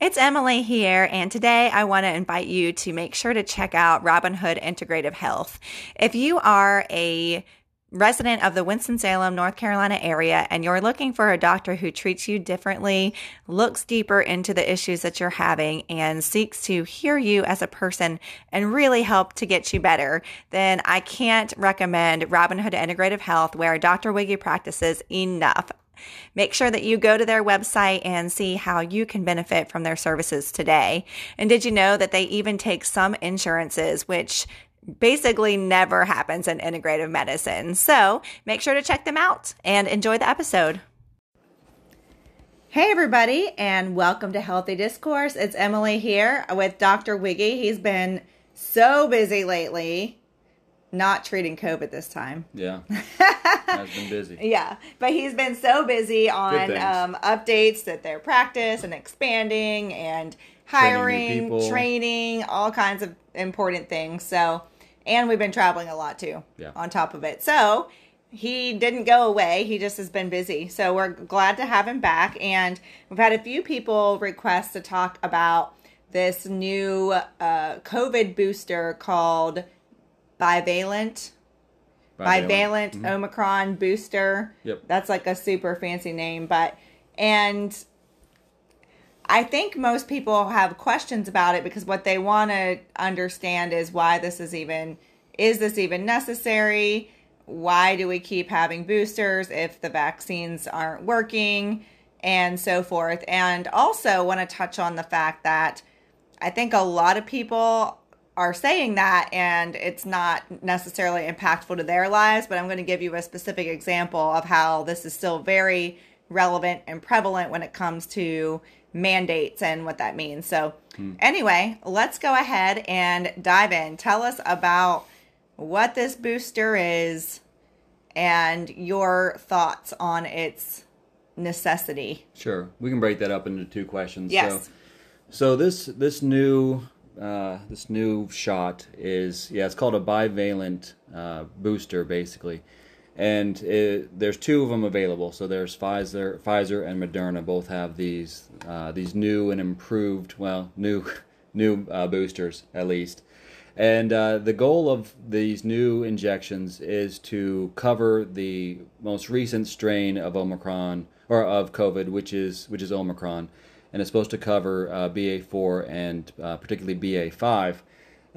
It's Emily here, and today I want to invite you to make sure to check out Robinhood Integrative Health. If you are a resident of the Winston-Salem, North Carolina area, and you're looking for a doctor who treats you differently, looks deeper into the issues that you're having, and seeks to hear you as a person and really help to get you better, then I can't recommend Robinhood Integrative Health, where Dr. Wiggy practices enough. Make sure that you go to their website and see how you can benefit from their services today. And did you know that they even take some insurances, which basically never happens in integrative medicine? So make sure to check them out and enjoy the episode. Hey, everybody, and welcome to Healthy Discourse. It's Emily here with Dr. Wiggy. He's been so busy lately not treating COVID this time. Yeah, has been busy. yeah, but he's been so busy on um, updates that their practice and expanding and hiring, training, training, all kinds of important things. So, and we've been traveling a lot too. Yeah. On top of it, so he didn't go away. He just has been busy. So we're glad to have him back, and we've had a few people request to talk about this new uh, COVID booster called bivalent. Bivalent, bivalent mm-hmm. omicron booster. Yep. That's like a super fancy name but and i think most people have questions about it because what they want to understand is why this is even is this even necessary? Why do we keep having boosters if the vaccines aren't working? And so forth. And also want to touch on the fact that i think a lot of people are saying that and it's not necessarily impactful to their lives, but I'm going to give you a specific example of how this is still very relevant and prevalent when it comes to mandates and what that means. So, hmm. anyway, let's go ahead and dive in. Tell us about what this booster is and your thoughts on its necessity. Sure. We can break that up into two questions. Yes. So, so this this new uh, this new shot is yeah, it's called a bivalent uh, booster basically, and it, there's two of them available. So there's Pfizer, Pfizer and Moderna both have these uh, these new and improved, well, new new uh, boosters at least. And uh, the goal of these new injections is to cover the most recent strain of Omicron or of COVID, which is which is Omicron and it's supposed to cover uh, BA4 and uh, particularly BA5.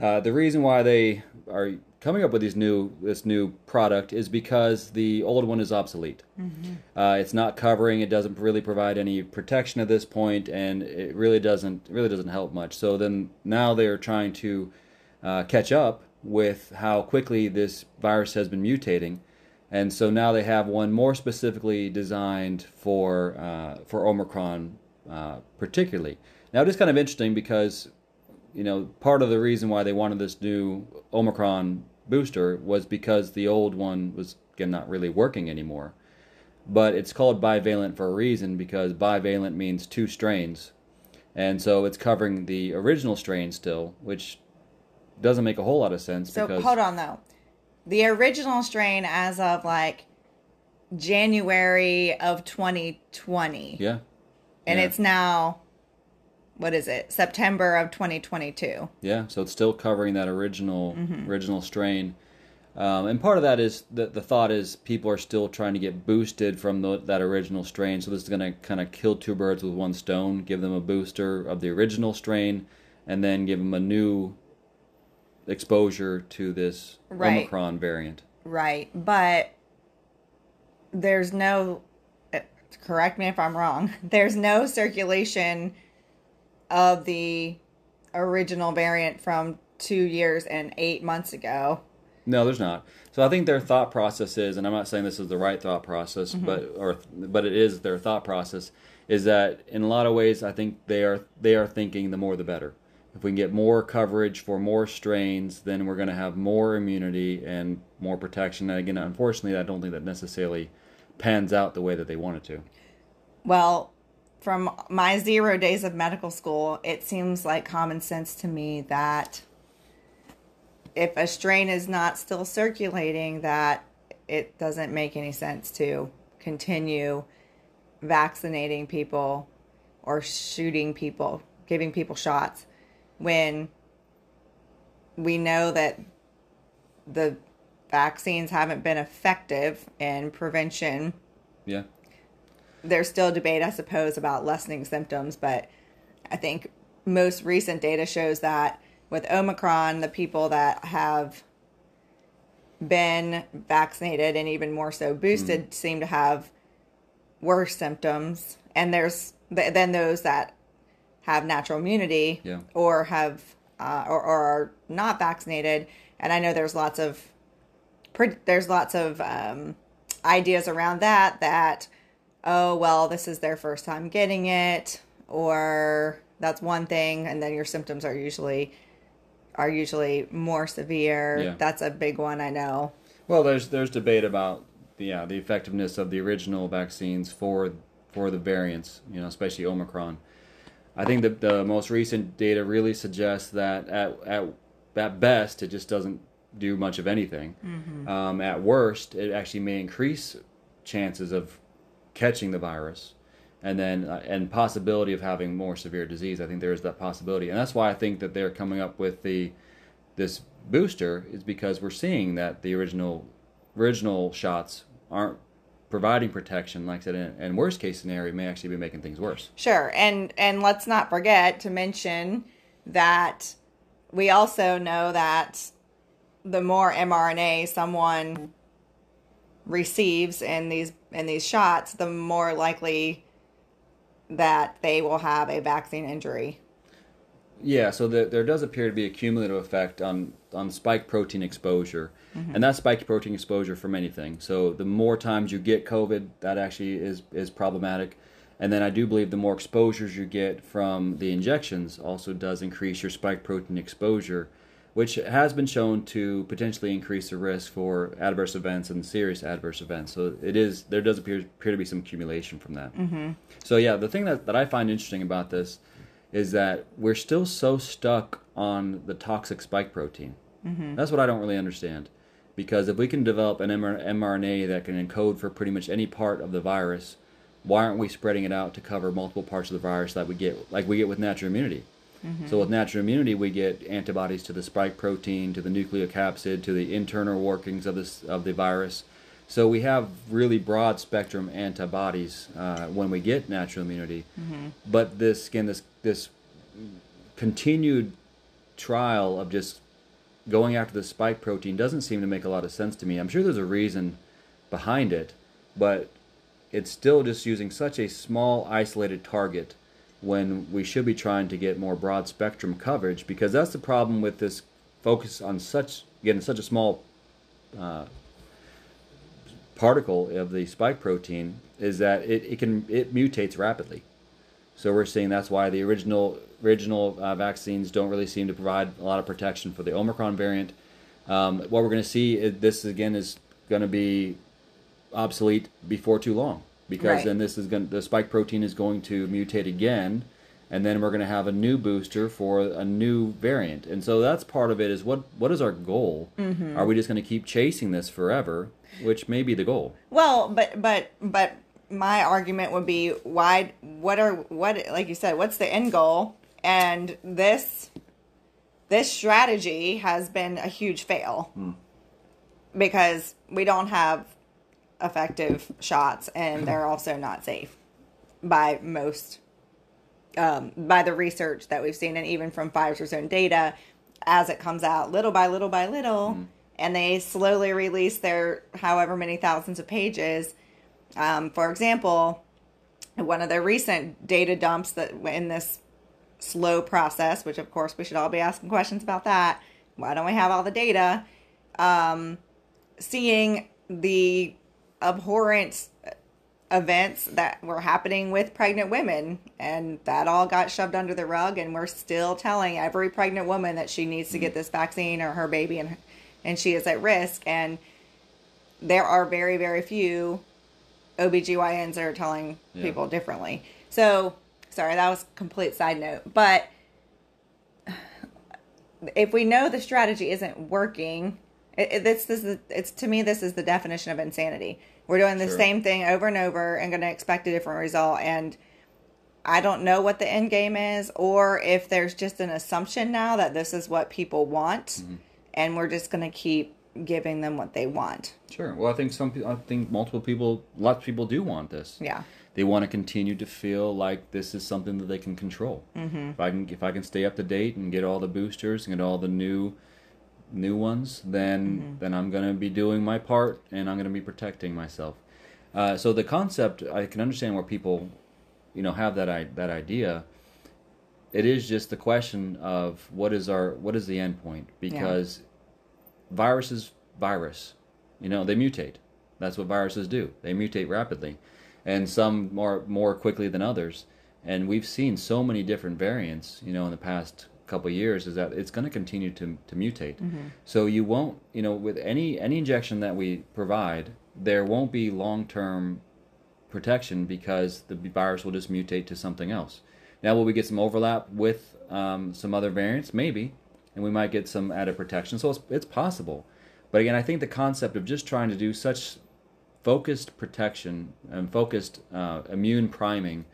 Uh, the reason why they are coming up with these new this new product is because the old one is obsolete. Mm-hmm. Uh, it's not covering. It doesn't really provide any protection at this point, and it really doesn't really doesn't help much. So then now they're trying to uh, catch up with how quickly this virus has been mutating. And so now they have one more specifically designed for uh, for Omicron uh, particularly. Now it is kind of interesting because you know part of the reason why they wanted this new Omicron booster was because the old one was again not really working anymore. But it's called bivalent for a reason because bivalent means two strains. And so it's covering the original strain still, which doesn't make a whole lot of sense. So because, hold on though. The original strain as of like January of 2020. Yeah and yeah. it's now what is it september of 2022 yeah so it's still covering that original mm-hmm. original strain um, and part of that is that the thought is people are still trying to get boosted from the, that original strain so this is going to kind of kill two birds with one stone give them a booster of the original strain and then give them a new exposure to this right. omicron variant right but there's no correct me if I'm wrong, there's no circulation of the original variant from two years and eight months ago. No, there's not. So I think their thought process is, and I'm not saying this is the right thought process, mm-hmm. but or but it is their thought process is that in a lot of ways I think they are they are thinking the more the better. If we can get more coverage for more strains, then we're going to have more immunity and more protection. And again, unfortunately, I don't think that necessarily pans out the way that they want it to. Well, from my zero days of medical school, it seems like common sense to me that if a strain is not still circulating, that it doesn't make any sense to continue vaccinating people or shooting people giving people shots when we know that the vaccines haven't been effective in prevention. Yeah. There's still debate, I suppose, about lessening symptoms, but I think most recent data shows that with Omicron, the people that have been vaccinated and even more so boosted Mm. seem to have worse symptoms. And there's th- then those that have natural immunity Yeah. or have uh, or, or are not vaccinated. And I know there's lots of there's lots of um, ideas around that that oh well this is their first time getting it or that's one thing and then your symptoms are usually are usually more severe Yeah. that's a big one i know Well, there's there's debate about the yeah, the effectiveness of the original vaccines for for the variants, you know, especially Omicron. I think that the most recent data really suggests that at at at best it just doesn't do much of anything. Um, at worst, it actually may increase chances of catching the virus, and then uh, and possibility of having more severe disease. I think there is that possibility, and that's why I think that they're coming up with the this booster is because we're seeing that the original original shots aren't providing protection. Like I said, in, in worst case scenario, may actually be making things worse. Sure, and and let's not forget to mention that we also know that the more mRNA someone receives in these in these shots, the more likely that they will have a vaccine injury. Yeah, so the, there does appear to be a cumulative effect on, on spike protein exposure. Mm-hmm. And that's spike protein exposure from anything. So the more times you get COVID, that actually is, is problematic. And then I do believe the more exposures you get from the injections also does increase your spike protein exposure, which has been shown to potentially increase the risk for adverse events and serious adverse events. So it is there does appear, appear to be some accumulation from that. Mm-hmm. So yeah, the thing that, that I find interesting about this is that we're still so stuck on the toxic spike protein. Mm-hmm. That's what I don't really understand. Because if we can develop an mRNA that can encode for pretty much any part of the virus, why aren't we spreading it out to cover multiple parts of the virus that we get, like we get with natural immunity? So with natural immunity, we get antibodies to the spike protein, to the nucleocapsid, to the internal workings of this of the virus. So we have really broad spectrum antibodies uh, when we get natural immunity. But this again, this this continued trial of just going after the spike protein doesn't seem to make a lot of sense to me. I'm sure there's a reason behind it, but it's still just using such a small isolated target when we should be trying to get more broad spectrum coverage because that's the problem with this focus on such again such a small uh, particle of the spike protein is that it, it can it mutates rapidly so we're seeing that's why the original original uh, vaccines don't really seem to provide a lot of protection for the Omicron variant. Um, what we're going to see is this again is going to be obsolete before too long because Right. then this is going the spike protein is going to mutate again, and then we're going to have a new booster for a new variant. And so that's part of it is what what is our goal? Mm-hmm. Are we just going to keep chasing this forever? Which may be the goal. Well, but but but my argument would be why what are what like you said, what's the end goal? And this this strategy has been a huge fail. Hmm. Because we don't have effective shots and they're also not safe by most um, by the research that we've seen and even from Pfizer's own data as it comes out little by little by little and they slowly release their however many thousands of pages. Um, for example one of their recent data dumps that in this slow process which of course we should all be asking questions about that why don't we have all the data? Um, seeing the abhorrent events that were happening with pregnant women and that all got shoved under the rug and we're still telling every pregnant woman that she needs to get this vaccine or her baby and and she is at risk and there are very very few OBGYNs that are telling Yeah. people differently. So, sorry, that was a complete side note, but if we know the strategy isn't working, it, it, this, this is it's to me this is the definition of insanity. We're doing the Sure. same thing over and over and going to expect a different result. And I don't know what the end game is, or if there's just an assumption now that this is what people want, Mm-hmm. and we're just going to keep giving them what they want. Sure. Well, I think some. I think multiple people, lots of people do want this. Yeah. They want to continue to feel like this is something that they can control. Mm-hmm. If I can, if I can stay up to date and get all the boosters and get all the new, new ones, then then I'm going to be doing my part and I'm going to be protecting myself. Uh, so the concept, I can understand where people, you know, have that I, that idea. It is just the question of what is our what is the end point because virus is virus. You know, they mutate. That's what viruses do. They mutate rapidly, and some more more quickly than others. And we've seen so many different variants. You know, in the past couple years, is that it's going to continue to to mutate. So you won't, you know, with any any injection that we provide, there won't be long term protection because the virus will just mutate to something else. Now, will we get some overlap with um, some other variants? Maybe, and we might get some added protection. So it's, it's possible. But again, I think the concept of just trying to do such focused protection and focused uh, immune priming,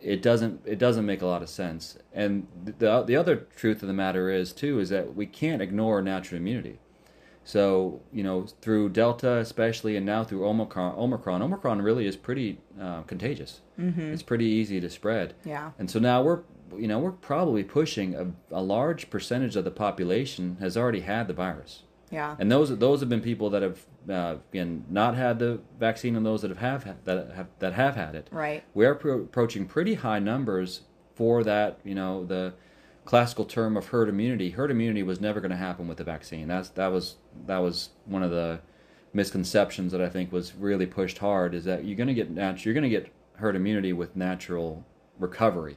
it doesn't it doesn't make a lot of sense. And the the other truth of the matter is too is that we can't ignore natural immunity. So you know through Delta especially, and now through Omicron, Omicron, Omicron really is pretty uh, contagious. Mm-hmm. It's pretty easy to spread. Yeah. And so now we're you know we're probably pushing a, a large percentage of the population has already had the virus. Yeah. And those those have been people that have uh, again not had the vaccine, and those that have, have had- that have that have had it. Right. We are pro- approaching pretty high numbers for that. You know the classical term of herd immunity. Herd immunity was never going to happen with the vaccine. That's that was that was one of the misconceptions that I think was really pushed hard. Is that you're going to get nat- you're going to get herd immunity with natural recovery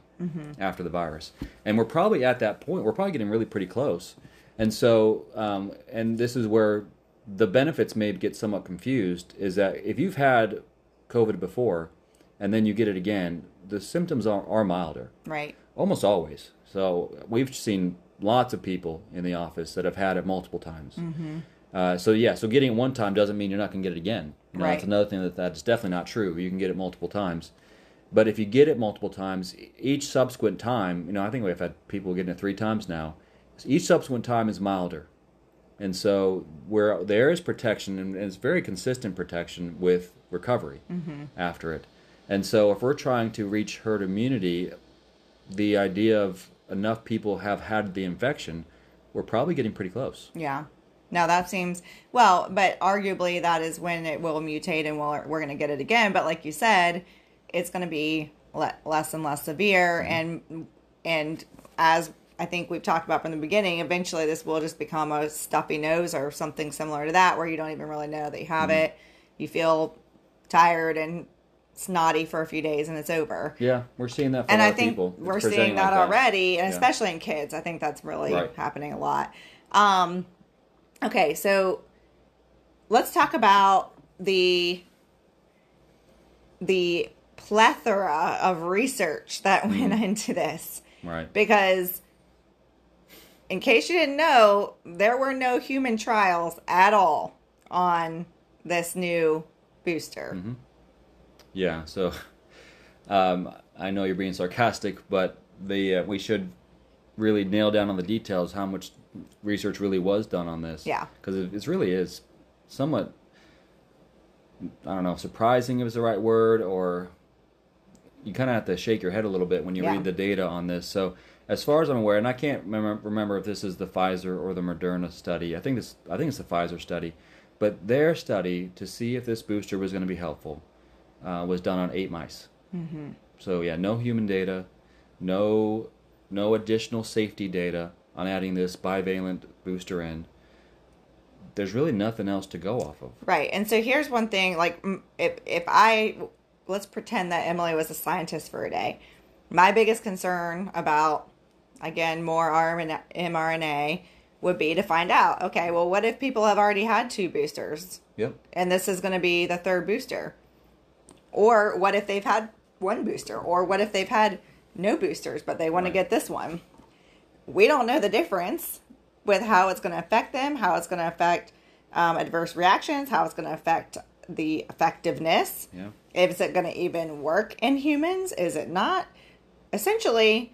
after the virus, and we're probably at that point. We're probably getting really pretty close. And so, um, and this is where the benefits may get somewhat confused is that if you've had COVID before and then you get it again, the symptoms are, are milder, Right. almost always. So we've seen lots of people in the office that have had it multiple times. Mm-hmm. Uh, so yeah, so getting it one time doesn't mean you're not going to get it again. You know, That's another thing that that's definitely not true. You can get it multiple times. But if you get it multiple times, each subsequent time, you know, I think we've had people getting it three times now. Each subsequent time is milder, and so where there is protection, and it's very consistent protection with recovery mm-hmm. after it. And so, if we're trying to reach herd immunity, the idea of enough people have had the infection, we're probably getting pretty close. Yeah. Now that seems well, but arguably that is when it will mutate and we'll, we're going to get it again. But like you said, it's going to be le- less and less severe, mm-hmm. and and as I think we've talked about from the beginning, eventually this will just become a stuffy nose or something similar to that, where you don't even really know that you have it. You feel tired and snotty for a few days, and it's over. Yeah, we're seeing that for and a lot I think people. We're seeing that, like already, and Yeah. especially in kids. I think that's really Right. happening a lot. Um, okay, so let's talk about the the plethora of research that Mm-hmm. went into this Right. because in case you didn't know there were no human trials at all on this new booster Mm-hmm. Yeah. So, um, I know you're being sarcastic, but the uh, we should really nail down on the details how much research really was done on this. Yeah. Because it, it really is somewhat, I don't know, surprising is the right word, or you kind of have to shake your head a little bit when you Yeah. read the data on this. So, as far as I'm aware, and I can't remember, remember if this is the Pfizer or the Moderna study. I think this, I think it's the Pfizer study, but their study to see if this booster was going to be helpful uh, was done on eight mice. Mm-hmm. So yeah, no human data, no no additional safety data on adding this bivalent booster in. There's really nothing else to go off of. Right. And so here's one thing like if if I let's pretend that Emily was a scientist for a day. My biggest concern about again more RNA mRNA would be to find out, okay, well what if people have already had two boosters Yep. and this is going to be the third booster? Or what if they've had one booster or what if they've had no boosters but they want to get this one? we don't know the difference with how it's going to affect them, how it's going to affect um, adverse reactions, how it's going to affect the effectiveness. Yeah. Is it going to even work in humans? Is it not? essentially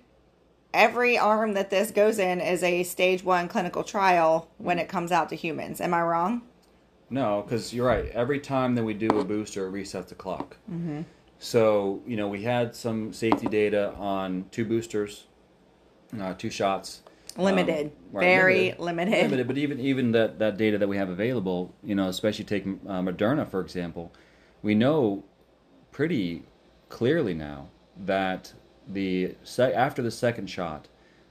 every arm that this goes in is a stage one clinical trial when it comes out to humans. Am I wrong? No, because you're right. Every time that we do a booster, it resets the clock. Mm-hmm. So you know, we had some safety data on two boosters, uh, two shots. Limited, Um, right, very limited. limited. But even even that that data that we have available, you know, especially take uh, Moderna for example, we know pretty clearly now that the se- after the second shot,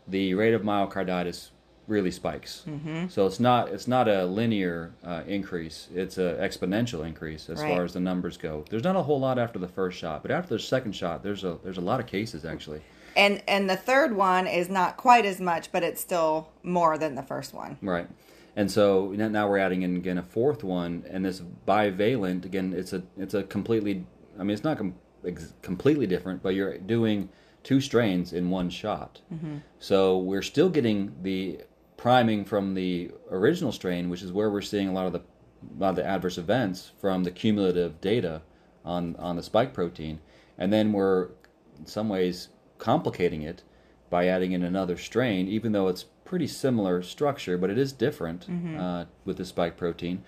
the rate of myocarditis really spikes. Mm-hmm. So it's not it's not a linear uh, increase; it's an exponential increase as Right. far as the numbers go. There's not a whole lot after the first shot, but after the second shot, there's a there's a lot of cases actually. And and the third one is not quite as much, but it's still more than the first one. Right. And so now we're adding in again a fourth one, and this bivalent again. It's a it's a completely. I mean, it's not com- ex- completely different, but you're doing two strains in one shot. So we're still getting the priming from the original strain, which is where we're seeing a lot of the a lot of the adverse events from the cumulative data on on the spike protein, and then we're in some ways complicating it by adding in another strain, even though it's pretty similar structure, but it is different uh, with the spike protein.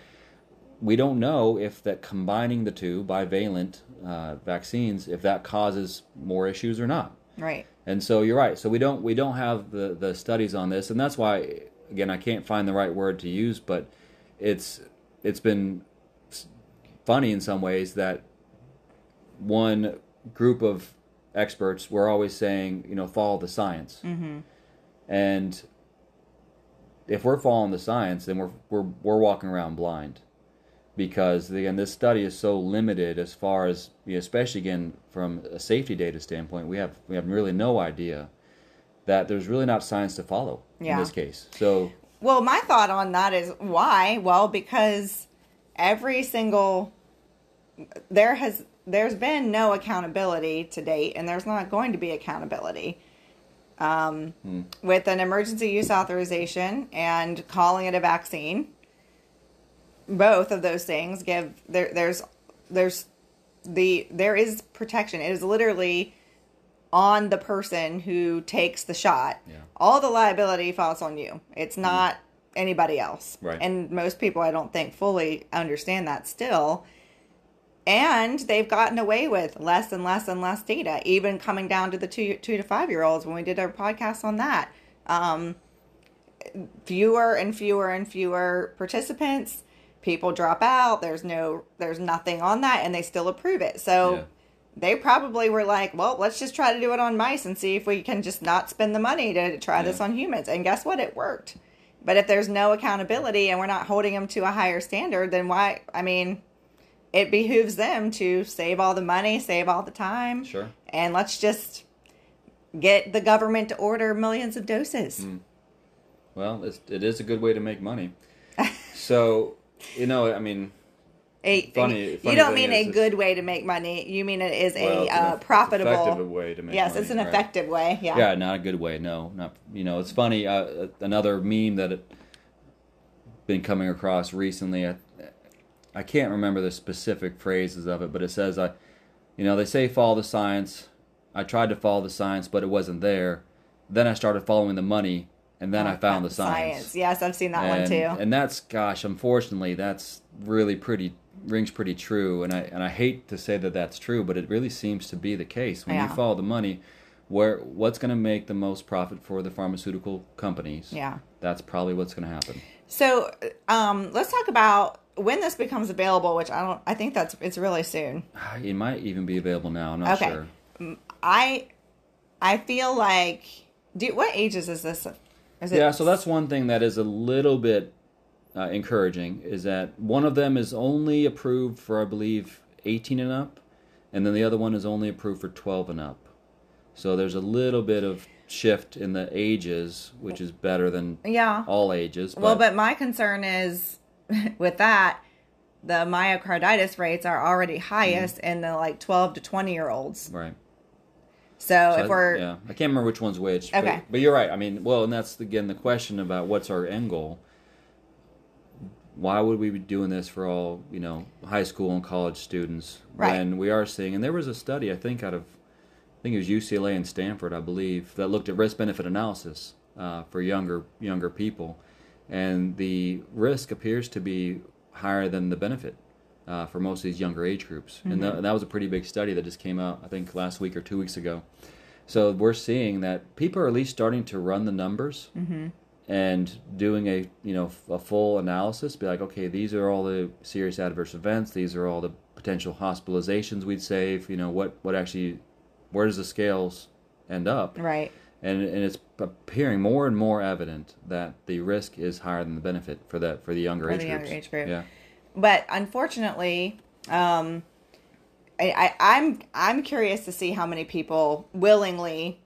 We don't know if that combining the two bivalent uh, vaccines, if that causes more issues or not. Right. And so you're right. So we don't we don't have the the studies on this, and that's why again I can't find the right word to use, but it's it's been funny in some ways that one group of experts were always saying you know follow the science, mm-hmm. and if we're following the science, then we're we're we're walking around blind because again this study is so limited as far as especially again from a safety data standpoint we have we have really no idea that there's really not science to follow Yeah. in this case so Well, my thought on that is why? Well, because every single there has there's been no accountability to date, and there's not going to be accountability um, with an emergency use authorization and calling it a vaccine. Both of those things give there. There's there's the there is protection. It is literally on the person who takes the shot. Yeah. All the liability falls on you. It's not anybody else. Right. And most people, I don't think, fully understand that still. And they've gotten away with less and less and less data, even coming down to the two two to five year olds when we did our podcast on that. Um, fewer and fewer and fewer participants. People drop out. There's no, there's nothing on that, and they still approve it. So Yeah. they probably were like, well, let's just try to do it on mice and see if we can just not spend the money to try this on humans. And guess what? It worked. But if there's no accountability and we're not holding them to a higher standard, then why? I mean, it behooves them to save all the money, save all the time, sure and let's just get the government to order millions of doses. Hmm. well it's, it is a good way to make money so you know i mean A, Funny- you don't mean a good way to make money. You mean it is well, a uh, profitable. effective way to make money. yes, money, it's an right. effective way. Yeah. yeah not a good way no not you know it's funny uh, another meme that it been coming across recently I, I can't remember the specific phrases of it but it says i you know they say follow the science i tried to follow the science but it wasn't there then i started following the money and then i found the science, Yes, I've seen that and, one too. and that's gosh unfortunately that's really pretty rings pretty true and i and i hate to say that that's true but it really seems to be the case when Yeah. you follow the money where what's going to make the most profit for the pharmaceutical companies yeah. that's probably what's going to happen So, um, let's talk about when this becomes available. Which I don't. I think that's it's really soon. it might even be available now i'm not Okay. sure I, I feel like. Do what ages is this? Yeah so that's one thing that is a little bit uh, encouraging is that one of them is only approved for i believe 18 and up and then the other one is only approved for 12 and up so there's a little bit of shift in the ages which is better than Yeah. all ages Well, but my concern is with that, the myocarditis rates are already highest in the like 12 to 20 year olds. right So, So if I- we're yeah, I can't remember which one's which. Okay. But, but you're right. I mean, well, and that's again the question about what's our end goal. Why would we be doing this for all you know high school and college students Right. when we are seeing? And there was a study I think out of I think it was UCLA and Stanford, I believe, that looked at risk benefit analysis uh, for younger younger people, and the risk appears to be higher than the benefit uh, for most of these younger age groups. Mm-hmm. And, th- that was a pretty big study that just came out, I think, last week or two weeks ago. So we're seeing that people are at least starting to run the numbers mm-hmm. and doing a you know a full analysis. Be like, okay, these are all the serious adverse events. These are all the potential hospitalizations we'd save. You know what what actually where does the scales end up? Right. And and it's appearing more and more evident that the risk is higher than the benefit for that for the younger for age the groups. younger age group. Yeah. But unfortunately, um, I, I, I'm I'm curious to see how many people willingly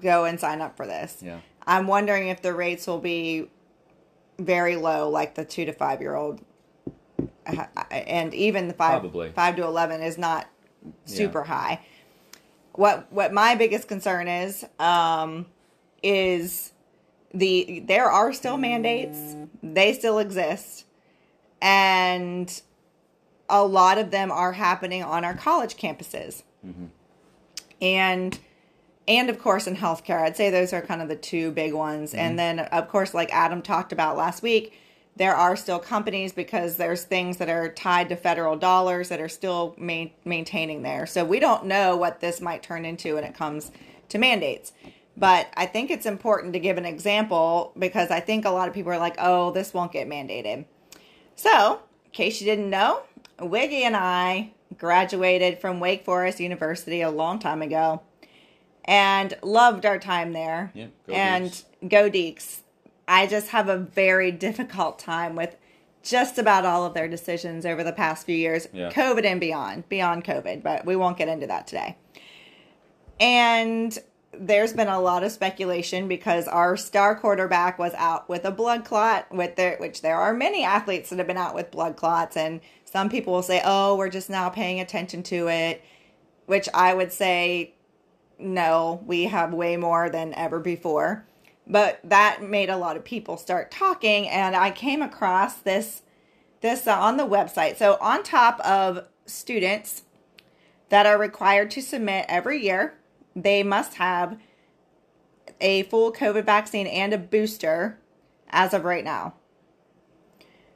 go and sign up for this. Yeah. I'm wondering if the rates will be very low, like the two to five year old, and even the five Probably. five to eleven is not super high. What what my biggest concern is um, is the there are still mandates, they still exist, and a lot of them are happening on our college campuses, and and of course in healthcare i'd say those are kind of the two big ones. And mm-hmm. then of course like adam talked about last week there are still companies because there's things that are tied to federal dollars that are still ma- maintaining there. So we don't know what this might turn into when it comes to mandates. But i think it's important to give an example because i think a lot of people are like oh this won't get mandated so in case you didn't know wiggy and i graduated from wake forest university a long time ago and loved our time there. Yep, go and Deacs. go Deacs. I just have a very difficult time with just about all of their decisions over the past few years, Yeah. COVID and beyond, beyond COVID, but we won't get into that today. And there's been a lot of speculation because our star quarterback was out with a blood clot with their which there are many athletes that have been out with blood clots and some people will say oh we're just now paying attention to it which I would say no, we have way more than ever before. But that made a lot of people start talking, and I came across this this uh, on the website. So on top of students that are required to submit every year, they must have a full COVID vaccine and a booster as of right now.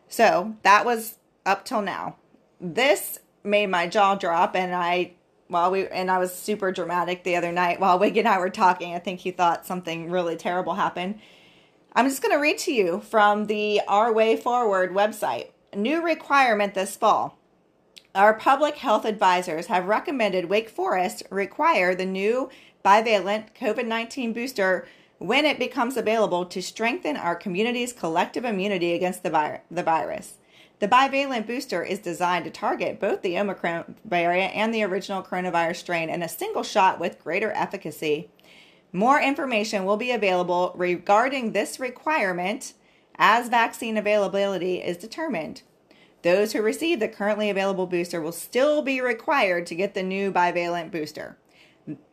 So that was up till now. This made my jaw drop, and I while we and I was super dramatic the other night while Wig and I were talking. I think he thought something really terrible happened. I'm just going to read to you from the Our Way Forward website. New requirement this fall. Our public health advisors have recommended Wake Forest require the new bivalent COVID 19 booster when it becomes available to strengthen our community's collective immunity against the, the virus. The bivalent booster is designed to target both the Omicron variant and the original coronavirus strain in a single shot with greater efficacy. More information will be available regarding this requirement as vaccine availability is determined. Those who receive the currently available booster will still be required to get the new bivalent booster.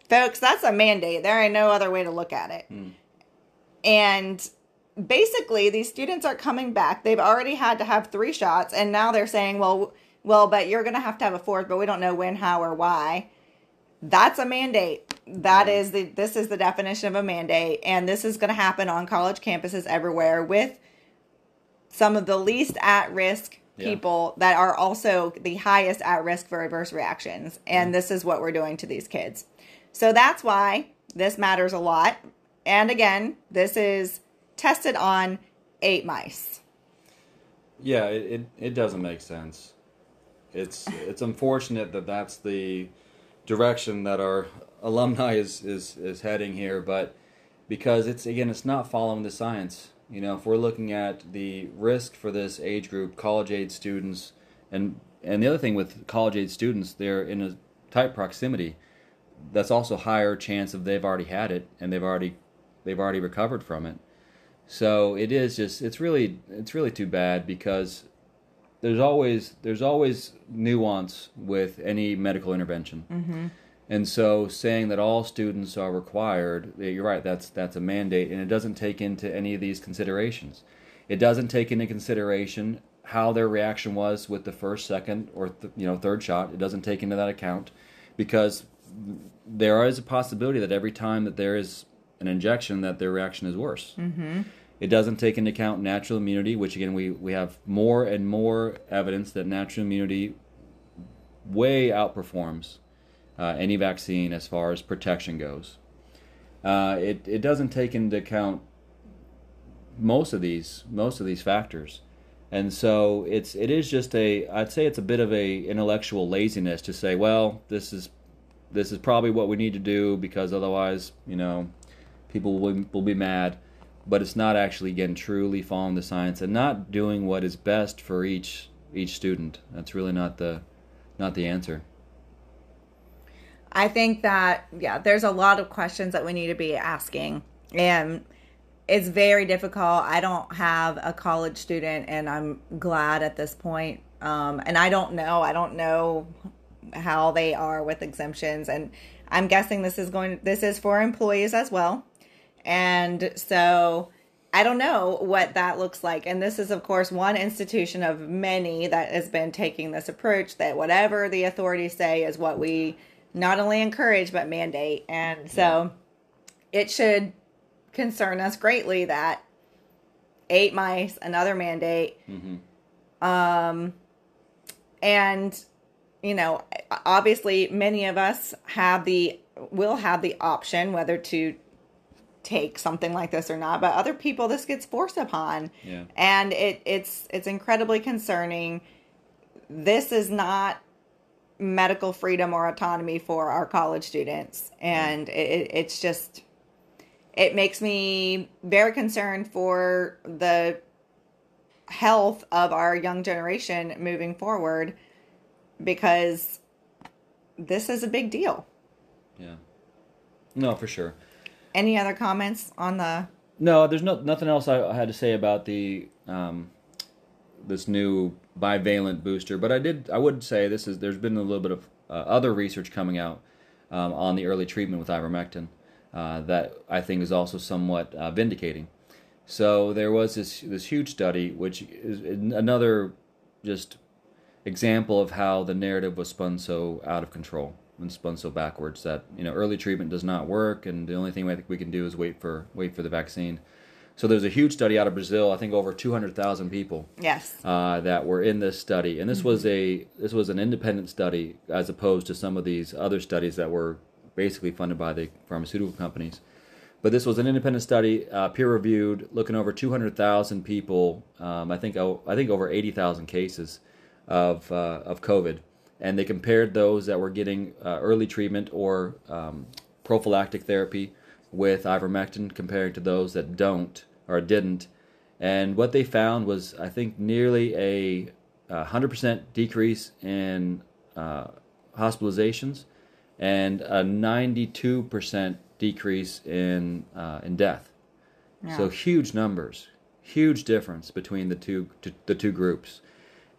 Folks, that's a mandate. There ain't no other way to look at it. Hmm. And basically, these students are coming back. They've already had to have three shots, and now they're saying, well, well, but you're going to have to have a fourth, but we don't know when, how, or why. That's a mandate. That hmm. is the this is the definition of a mandate, and this is going to happen on college campuses everywhere with some of the least at risk Yeah. people that are also the highest at risk for adverse reactions. And mm-hmm. this is what we're doing to these kids. So that's why this matters a lot. And again, this is tested on eight mice. Yeah, it, it, it doesn't make sense. It's it's unfortunate that that's the direction that our alumni is, is, is heading here, but because it's again it's not following the science. You know, if we're looking at the risk for this age group, college age students, and and the other thing with college age students, they're in a tight proximity. That's also higher chance of they've already had it and they've already they've already recovered from it. So it is just it's really it's really too bad because there's always there's always nuance with any medical intervention. Mm-hmm. And so saying that all students are required, you're right, that's that's a mandate and it doesn't take into any of these considerations. It doesn't take into consideration how their reaction was with the first, second or th- you know, third shot. It doesn't take into that account because there is a possibility that every time that there is an injection, that their reaction is worse. Mm-hmm. It doesn't take into account natural immunity, which again we we have more and more evidence that natural immunity way outperforms uh, any vaccine as far as protection goes. Uh, it it doesn't take into account most of these most of these factors, and so it's it is just a I'd say it's a bit of a intellectual laziness to say well this is this is probably what we need to do because otherwise you know people will, will be mad. But it's not actually again truly following the science and not doing what is best for each each student. That's really not the not the answer I think that yeah, there's a lot of questions that we need to be asking, and it's very difficult. I don't have a college student, and I'm glad at this point. Um, and I don't know. I don't know how they are with exemptions, and I'm guessing this is going. This is for employees as well, and so. I don't know what that looks like. And this is, of course, one institution of many that has been taking this approach that whatever the authorities say is what we not only encourage but mandate. And so yeah. it should concern us greatly that eight mice, another mandate. Mm-hmm. Um, and you know, obviously, many of us have the will have the option whether to take something like this or not but other people this gets forced upon yeah. and it it's it's incredibly concerning this is not medical freedom or autonomy for our college students. And it, it's just it makes me very concerned for the health of our young generation moving forward because this is a big deal. Yeah. No for sure. Any other comments on the no there's no nothing else i, I had to say about the um this new bivalent booster. But I did, I would say this is there's been a little bit of uh, other research coming out um, on the early treatment with ivermectin uh, that I think is also somewhat uh, vindicating. So there was this this huge study, which is another just example of how the narrative was spun so out of control and spun so backwards that you know early treatment does not work, and the only thing I we can do is wait for wait for the vaccine. So there's a huge study out of Brazil. I think over 200,000 people. Yes. Uh, that were in this study, and this mm-hmm. was a this was an independent study as opposed to some of these other studies that were basically funded by the pharmaceutical companies. But this was an independent study, uh, peer reviewed, looking over 200,000 people. Um, I think oh, I think over 80,000 cases of uh, of COVID, and they compared those that were getting uh, early treatment or um, prophylactic therapy with ivermectin compared to those that don't or didn't. And what they found was, I think, nearly a, a 100% decrease in uh, hospitalizations and a 92% decrease in, uh, in death. Yeah. So huge numbers, huge difference between the two, the two groups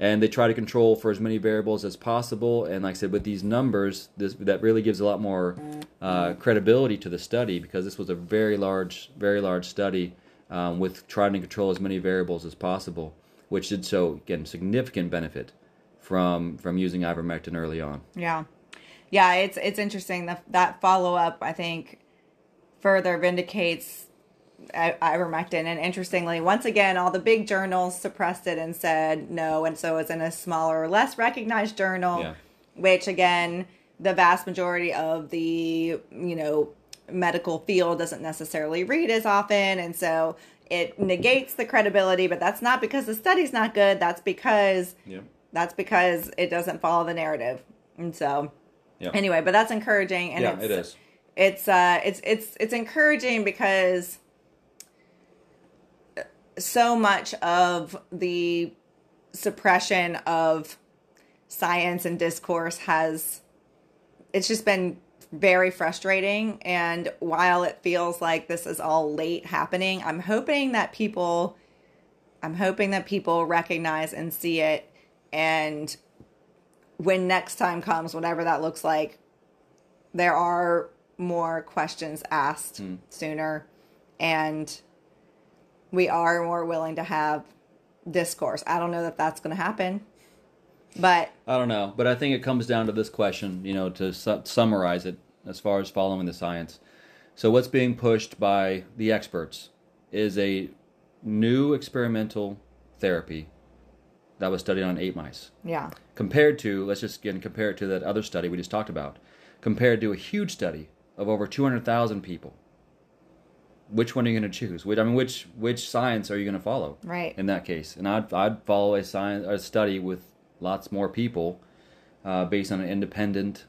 and they try to control for as many variables as possible. And like I said, with these numbers, this that really gives a lot more uh, credibility to the study because this was a very large, very large study um, with trying to control as many variables as possible, which did so again significant benefit from from using ivermectin early on. Yeah, yeah, it's it's interesting that that follow up. I think further vindicates ivermectin. And interestingly, once again, all the big journals suppressed it and said no. And so it's in a smaller, less recognized journal, yeah. which again, the vast majority of the, you know, medical field doesn't necessarily read as often. And so it negates the credibility, but that's not because the study's not good. That's because yeah. that's because it doesn't follow the narrative. And so yeah. anyway, but that's encouraging and yeah, it's, it is. It's uh it's it's it's encouraging because so much of the suppression of science and discourse has it's just been very frustrating. And while it feels like this is all late happening i'm hoping that people i'm hoping that people recognize and see it. And when next time comes whatever that looks like there are more questions asked mm. sooner. And we are more willing to have discourse. I don't know that that's going to happen. But I don't know, but I think it comes down to this question, you know, to su- summarize it as far as following the science. So, what's being pushed by the experts is a new experimental therapy that was studied on eight mice. yeah, Compared to, let's just again compare it to that other study we just talked about, compared to a huge study of over 200,000 people. Which one are you going to choose? Which, I mean, which which science are you going to follow? Right. In that case, and I'd I'd follow a science a study with lots more people, uh, based on an independent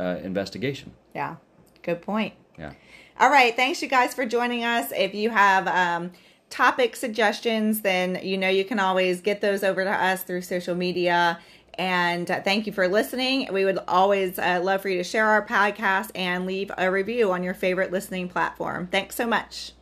uh, investigation. yeah. Good point. Yeah. All right. Thanks, you guys, for joining us. If you have um, topic suggestions, then you know you can always get those over to us through social media. And uh, thank you for listening. We would always uh, love for you to share our podcast and leave a review on your favorite listening platform. Thanks so much.